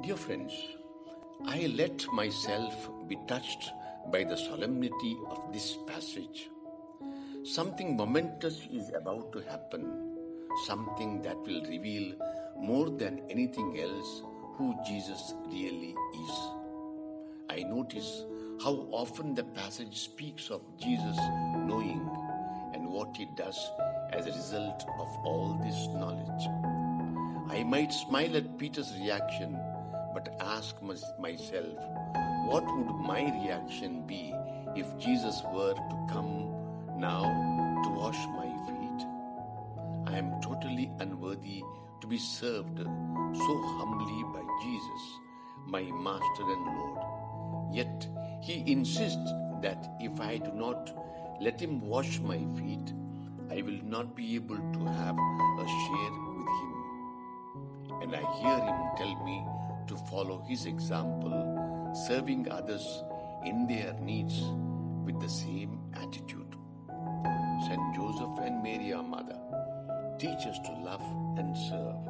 Dear friends, I let myself be touched by the solemnity of this passage. Something momentous is about to happen, something that will reveal more than anything else who Jesus really is. I notice how often the passage speaks of Jesus knowing and what he does as a result of all this knowledge. I might smile at Peter's reaction, but ask myself, what would my reaction be if Jesus were to come now to wash my feet? I am totally unworthy to be served so humbly by Jesus, my Master and Lord. Yet he insists that if I do not let him wash my feet, I will not be able to have a share with him. And I hear him tell follow his example, serving others in their needs with the same attitude. Saint Joseph and Mary, our mother, teach us to love and serve